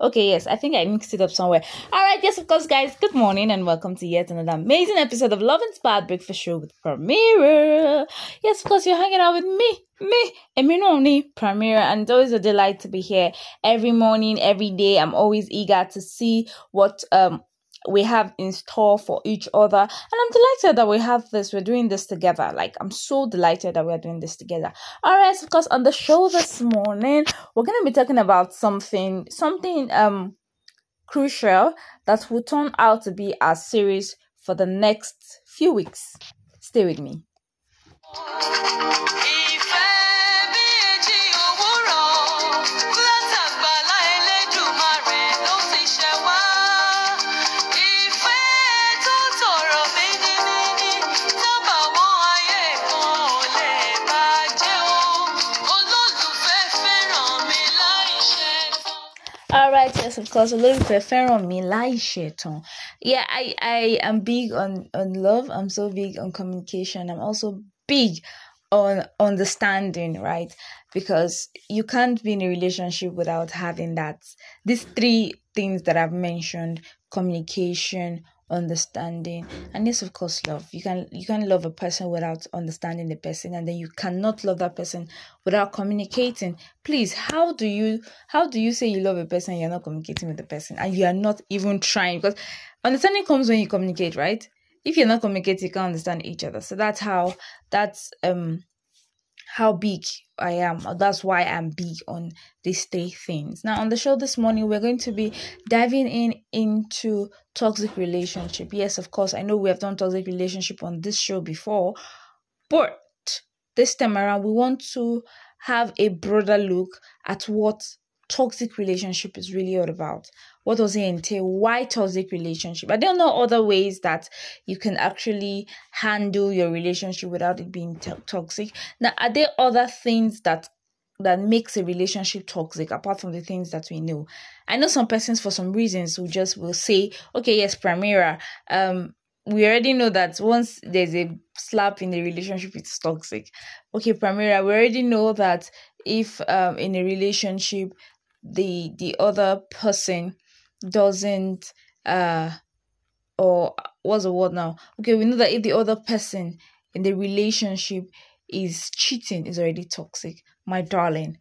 Okay, yes, I think I mixed it up somewhere. All right, yes, of course, guys. Good morning and welcome to yet another amazing episode of Love Inspired Breakfast Show with Pramira. Yes, of course, you're hanging out with me, me, Eminoni Pramira, and it's always a delight to be here every morning, every day. I'm always eager to see what um we have in store for each other. And I'm delighted that we have this, we're doing this together. Like, I'm so delighted that we're doing this together. All right, of course, on the show this morning, we're going to be talking about something, something, um, crucial that will turn out to be our series for the next few weeks. Stay with me. Course, a little prefer on me, like shaitan. Yeah, I, I am big on, on love. I'm so big on communication. I'm also big on understanding, right? Because you can't be in a relationship without having that. These three things that I've mentioned communication, understanding. And yes of course love. You can you can love a person without understanding the person and then you cannot love that person without communicating. Please how do you how do you say you love a person you're not communicating with the person? And you are not even trying because understanding comes when you communicate right? If you're not communicating you can't understand each other. So that's how that's um how big I am. That's why I'm big on these three things. Now, on the show this morning, we're going to be diving in into toxic relationship. Yes, of course, I know we have done toxic relationship on this show before, but this time around, we want to have a broader look at what toxic relationship is really all about. What does it entail? Why toxic relationship? I don't know other ways that you can actually handle your relationship without it being toxic. Now, are there other things that that makes a relationship toxic apart from the things that we know? I know some persons for some reasons who just will say, okay, yes, Pramira, um, we already know that once there's a slap in the relationship, it's toxic. Okay, Pramira, we already know that if um in a relationship the the other person doesn't uh or what's the word now? Okay we know that if the other person in the relationship is cheating is already toxic my darling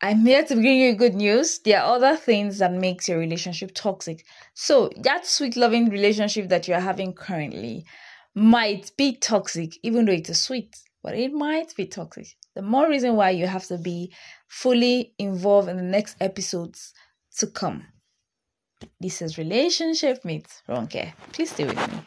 i'm here to bring you good news. There are other things that makes your relationship toxic. So that sweet loving relationship that you're having currently might be toxic even though it is sweet but it might be toxic the more reason why you have to be fully involved in the next episodes to come. This is Relationship Meets Ronke. Please stay with me.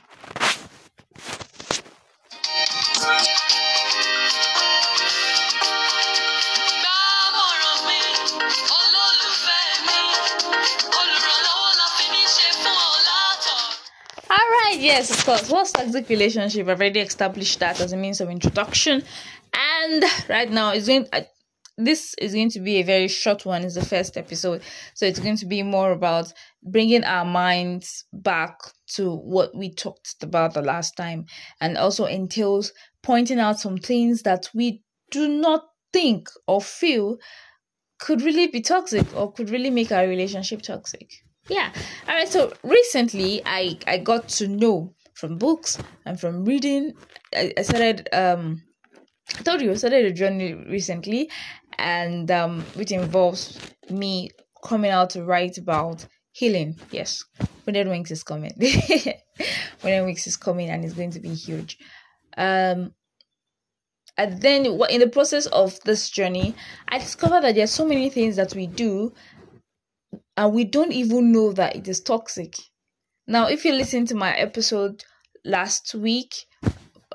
Yes, of course. What's toxic relationship? I've already established that as a means of introduction. And right now, it's going. Uh, this is going to be a very short one. It's the first episode, so it's going to be more about bringing our minds back to what we talked about the last time, and also entails pointing out some things that we do not think or feel could really be toxic or could really make our relationship toxic. Yeah. All right. So recently, I I got to know from books and from reading. I, I started um I told you I started a journey recently, and um, which involves me coming out to write about healing. Yes, Winter Wings is coming. Winter Wings is coming, and it's going to be huge. Um, and then in the process of this journey, I discovered that there are so many things that we do, and we don't even know that it is toxic. Now, if you listen to my episode last week,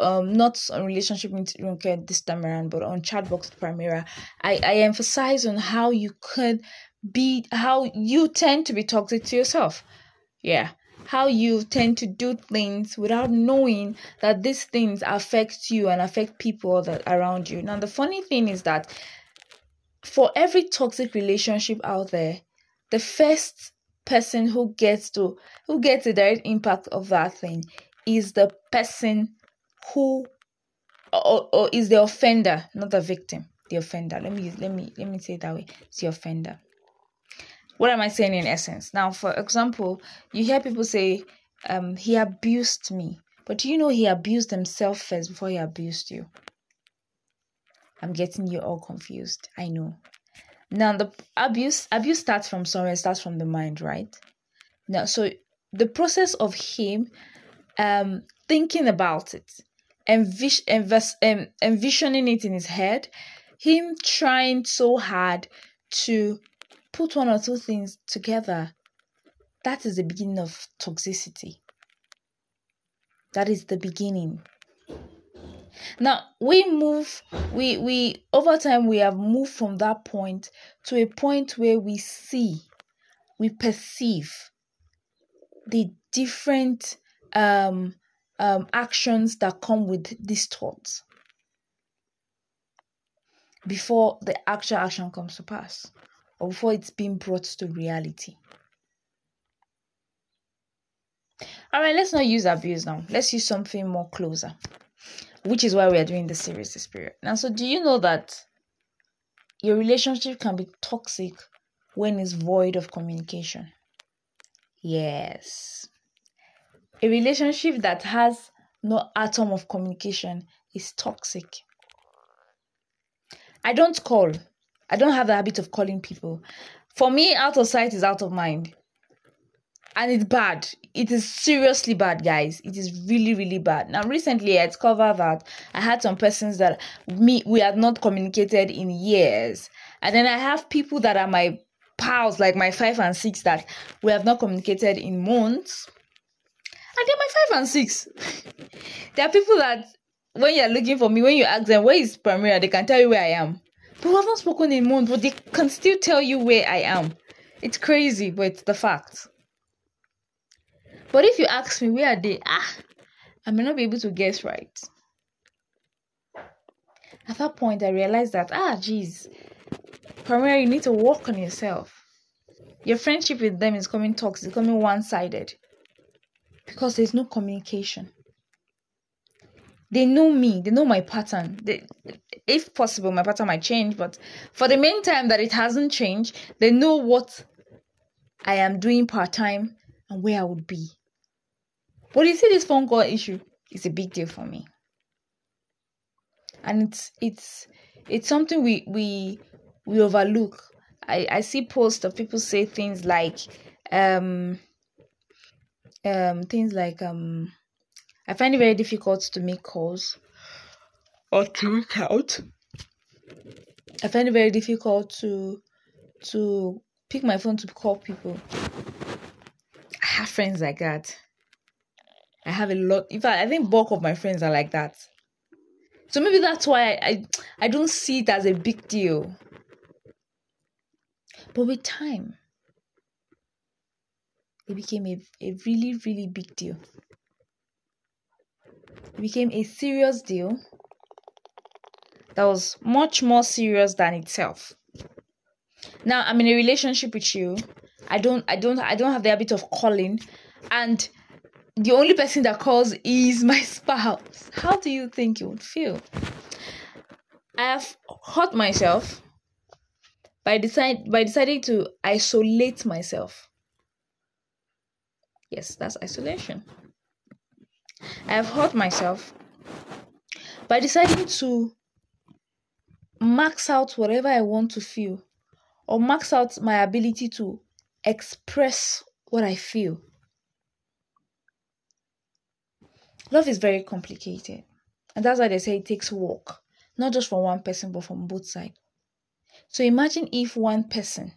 um not on relationship with Ronke this time around, but on chatbox Pramira, I, I emphasize on how you could be how you tend to be toxic to yourself. Yeah. How you tend to do things without knowing that these things affect you and affect people that around you. Now the funny thing is that for every toxic relationship out there, the first person who gets to who gets the direct impact of that thing is the person who or, or is the offender, not the victim. the offender. Let me let me let me say it that way. It's the offender. What am I saying in essence? Now, for example, you hear people say, um, he abused me. But you know he abused himself first before he abused you? I'm getting you all confused. I know. Now the abuse abuse starts from somewhere, starts from the mind, right? Now, so the process of him um thinking about it, envis- invest, um, envisioning it in his head, him trying so hard to put one or two things together, that is the beginning of toxicity. That is the beginning. Now we move, we we over time we have moved from that point to a point where we see, we perceive the different um, um, actions that come with these thoughts before the actual action comes to pass or before it's being brought to reality. All right, let's not use abuse now. Let's use something more closer, which is why we are doing the series this period. Now, so do you know that your relationship can be toxic when it's void of communication? Yes. A relationship that has no atom of communication is toxic. I don't call. I don't have the habit of calling people. For me, out of sight is out of mind. And it's bad. It is seriously bad, guys. It is really, really bad. Now, recently I discovered that I had some persons that me we had not communicated in years. And then I have people that are my pals, like my five and six, that we have not communicated in months. And they're my five and six. there are people that when you're looking for me, when you ask them where is Pramira, they can tell you where I am. But we have not spoken in months, but they can still tell you where I am. It's crazy, but it's the fact. But if you ask me where are they, ah, I may not be able to guess right. At that point, I realized that ah, geez, Pramira you need to work on yourself. Your friendship with them is coming toxic, coming one-sided because there's no communication. They know me, they know my pattern. They, if possible, my pattern might change, but for the meantime that it hasn't changed, they know what I am doing part time and where I would be. But you see, this phone call issue is a big deal for me, and it's it's it's something we we we overlook. I I see posts of people say things like um um things like um I find it very difficult to make calls or to reach out. I find it very difficult to to pick my phone to call people. I have friends like that. I have a lot. In fact, I think bulk of my friends are like that. So maybe that's why I, I, I don't see it as a big deal. But with time, it became a, a really, really big deal. It became a serious deal that was much more serious than itself. Now I'm in a relationship with you. I don't I don't I don't have the habit of calling and the only person that calls is my spouse. How do you think you would feel? I have hurt myself by decide by deciding to isolate myself. Yes, that's isolation. I have hurt myself by deciding to max out whatever I want to feel or max out my ability to express what I feel. Love is very complicated. And that's why they say it takes work, not just from one person, but from both sides. So imagine if one person,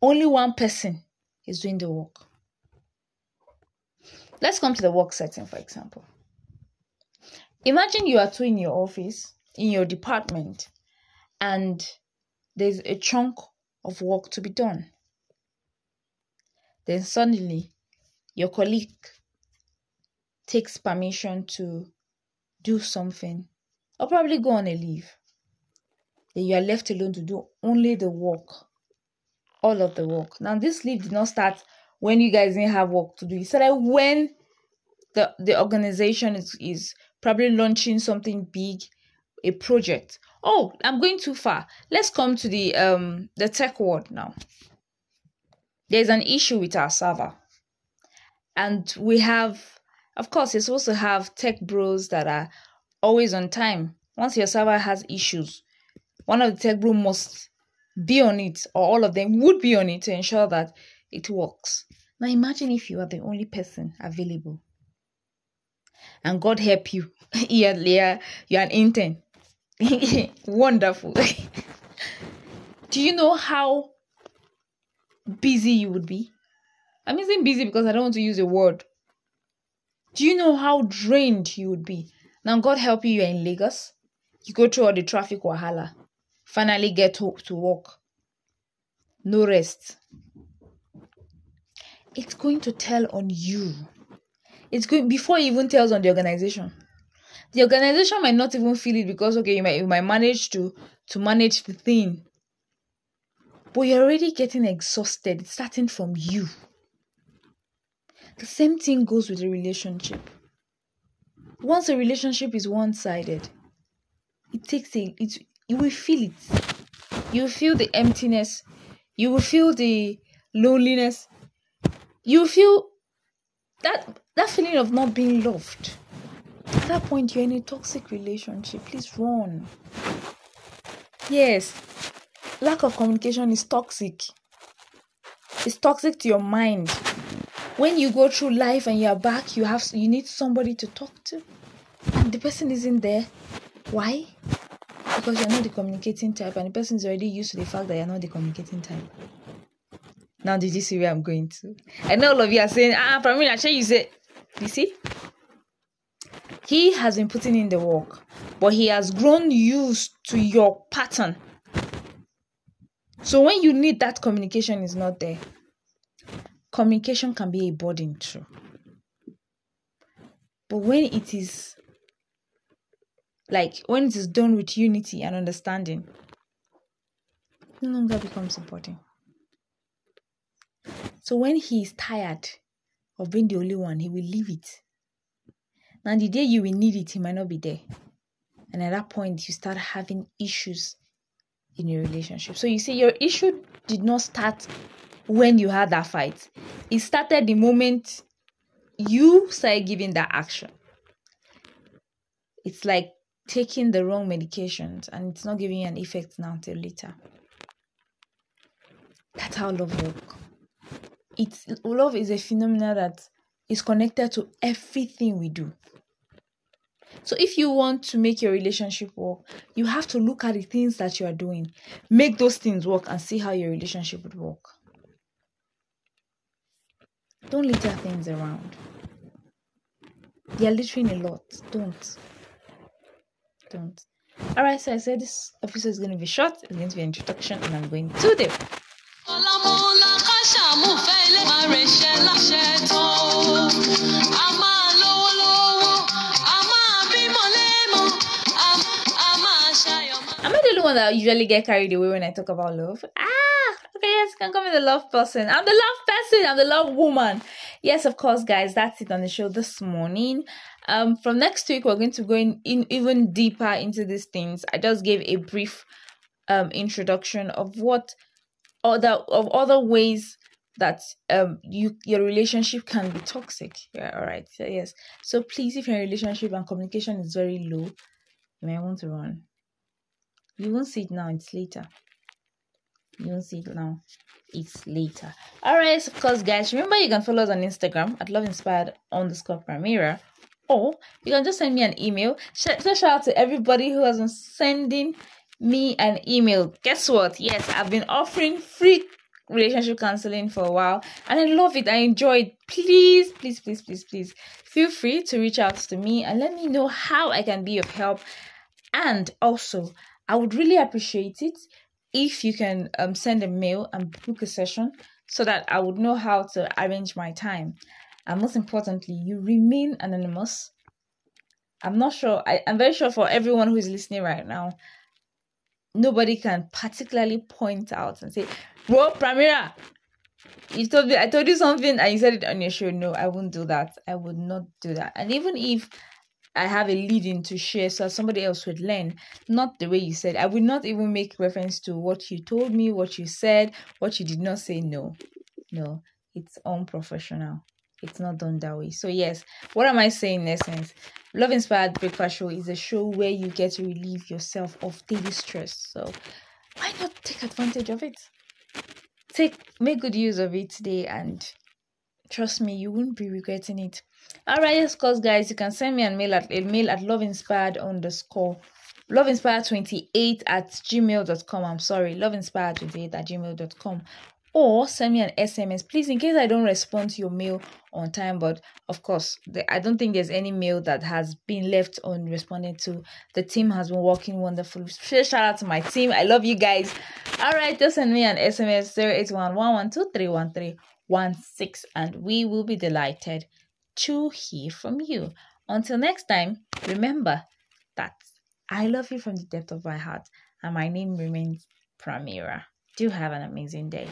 only one person, is doing the work. Let's come to the work setting, for example. Imagine you are two in your office, in your department, and there's a chunk of work to be done. Then suddenly, your colleague takes permission to do something or probably go on a leave. Then you are left alone to do only the work, all of the work. Now, this leave did not start when you guys didn't have work to do. You started when the the organization is, is probably launching something big, a project, Oh, I'm going too far. Let's come to the um the tech world now. There's an issue with our server. And we have of course you're supposed to have tech bros that are always on time. Once your server has issues, one of the tech bros must be on it, or all of them would be on it to ensure that it works. Now imagine if you are the only person available. And God help you. you're, you're, you're an intern. Wonderful. Do you know how busy you would be? I'm using busy because I don't want to use a word. Do you know how drained you would be? Now, God help you, you're in Lagos. You go through all the traffic wahala. Finally get to, to work. No rest. It's going to tell on you. It's going before it even tells on the organization. The organization might not even feel it because okay, you might you might manage to to manage the thing. But you're already getting exhausted. It's starting from you. The same thing goes with a relationship. Once a relationship is one-sided, it takes a it you will feel it. You will feel the emptiness. You will feel the loneliness. You feel that that feeling of not being loved. At that point, you're in a toxic relationship. Please run. Yes, lack of communication is toxic. It's toxic to your mind. When you go through life and you're back, you have you need somebody to talk to, and the person isn't there. Why? Because you're not the communicating type, and the person is already used to the fact that you're not the communicating type. Now, did you see where I'm going to? Know all of you are saying, ah, Pramira, should you say, you see? He has been putting in the work, but he has grown used to your pattern. So when you need that communication is not there, communication can be a burden too. But when it is like when it is done with unity and understanding, no longer becomes important. So when he is tired of being the only one, he will leave it. Now the day you will need it, he might not be there. And at that point, you start having issues in your relationship. So you see, your issue did not start when you had that fight. It started the moment you started giving that action. It's like taking the wrong medications and it's not giving you an effect now until later. That's how love works. It's love is a phenomenon that is connected to everything we do. So if you want to make your relationship work, you have to look at the things that you are doing, make those things work, and see how your relationship would work. Don't litter things around. They are littering a lot. Don't. Don't. Alright, so I said this episode is going to be short. It's going to be an introduction, and I'm going to the one that usually get carried away when I talk about love. Ah, okay, yes, can call me the love person. I'm the love person. I'm the love woman. Yes, of course, guys. That's it on the show this morning. Um, from next week, we're going to go in, in even deeper into these things. I just gave a brief um introduction of what other of other ways that um you your relationship can be toxic. Yeah, all right. So yes. So please, if your relationship and communication is very low, you may want to run. You won't see it now, it's later. You won't see it now. It's later. Alright, of course, guys. Remember you can follow us on Instagram at love inspired underscore pramira. Or you can just send me an email. Shout, shout out to everybody who has been sending me an email. Guess what? Yes, I've been offering free relationship counseling for a while and I love it. I enjoy it. Please, please, please, please, please feel free to reach out to me and let me know how I can be of help. And also, I would really appreciate it if you can um, send a mail and book a session so that I would know how to arrange my time. And most importantly, you remain anonymous. I'm not sure, I, I'm very sure for everyone who is listening right now, nobody can particularly point out and say, Whoa, Pramira, you told me I told you something and you said it on your show. No, I won't do that. I would not do that. And even if I have a leading to share so somebody else would learn. Not the way you said. I would not even make reference to what you told me, what you said, what you did not say. No, no, it's unprofessional. It's not done that way. So yes, what am I saying in essence? Love Inspired Breakfast Show is a show where you get to relieve yourself of daily stress. So why not take advantage of it? Take make good use of it today and trust me, you won't be regretting it. Alright, yes, course guys, you can send me an mail at a mail at loveinspired underscore loveinspired28 at gmail.com. I'm sorry, loveinspired28 at gmail.com. Or send me an SMS, please, in case I don't respond to your mail on time. But of course, the, I don't think there's any mail that has been left unresponded to. The team has been working wonderfully. Shout out to my team. I love you guys. All right, just send me an SMS 081 and we will be delighted to hear from you. Until next time, remember that I love you from the depth of my heart, and my name remains Pramira. Do have an amazing day.